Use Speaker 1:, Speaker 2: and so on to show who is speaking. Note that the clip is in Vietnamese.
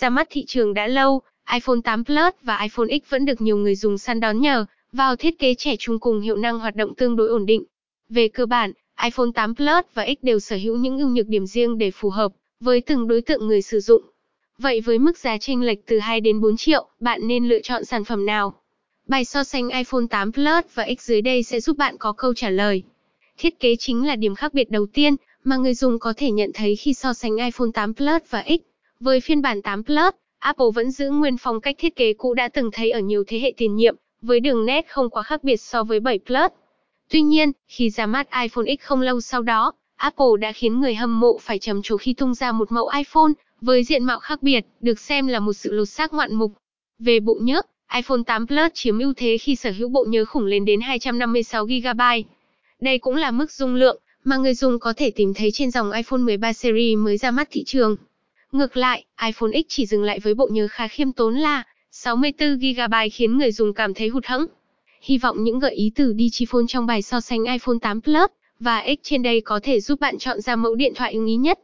Speaker 1: Ra mắt thị trường đã lâu, iPhone 8 Plus và iPhone X vẫn được nhiều người dùng săn đón nhờ vào thiết kế trẻ trung cùng hiệu năng hoạt động tương đối ổn định. Về cơ bản, iPhone 8 Plus và X đều sở hữu những ưu nhược điểm riêng để phù hợp với từng đối tượng người sử dụng. Vậy với mức giá chênh lệch từ 2 đến 4 triệu, bạn nên lựa chọn sản phẩm nào? Bài so sánh iPhone 8 Plus và X dưới đây sẽ giúp bạn có câu trả lời. Thiết kế chính là điểm khác biệt đầu tiên mà người dùng có thể nhận thấy khi so sánh iPhone 8 Plus và X. Với phiên bản 8 Plus, Apple vẫn giữ nguyên phong cách thiết kế cũ đã từng thấy ở nhiều thế hệ tiền nhiệm, với đường nét không quá khác biệt so với 7 Plus. Tuy nhiên, khi ra mắt iPhone X không lâu sau đó, Apple đã khiến người hâm mộ phải trầm trồ khi tung ra một mẫu iPhone với diện mạo khác biệt, được xem là một sự lột xác ngoạn mục. Về bộ nhớ, iPhone 8 Plus chiếm ưu thế khi sở hữu bộ nhớ khủng lên đến 256GB. Đây cũng là mức dung lượng mà người dùng có thể tìm thấy trên dòng iPhone 13 series mới ra mắt thị trường. Ngược lại, iPhone X chỉ dừng lại với bộ nhớ khá khiêm tốn là 64GB khiến người dùng cảm thấy hụt hẫng. Hy vọng những gợi ý từ Digiphone trong bài so sánh iPhone 8 Plus và X trên đây có thể giúp bạn chọn ra mẫu điện thoại ưng ý nhất.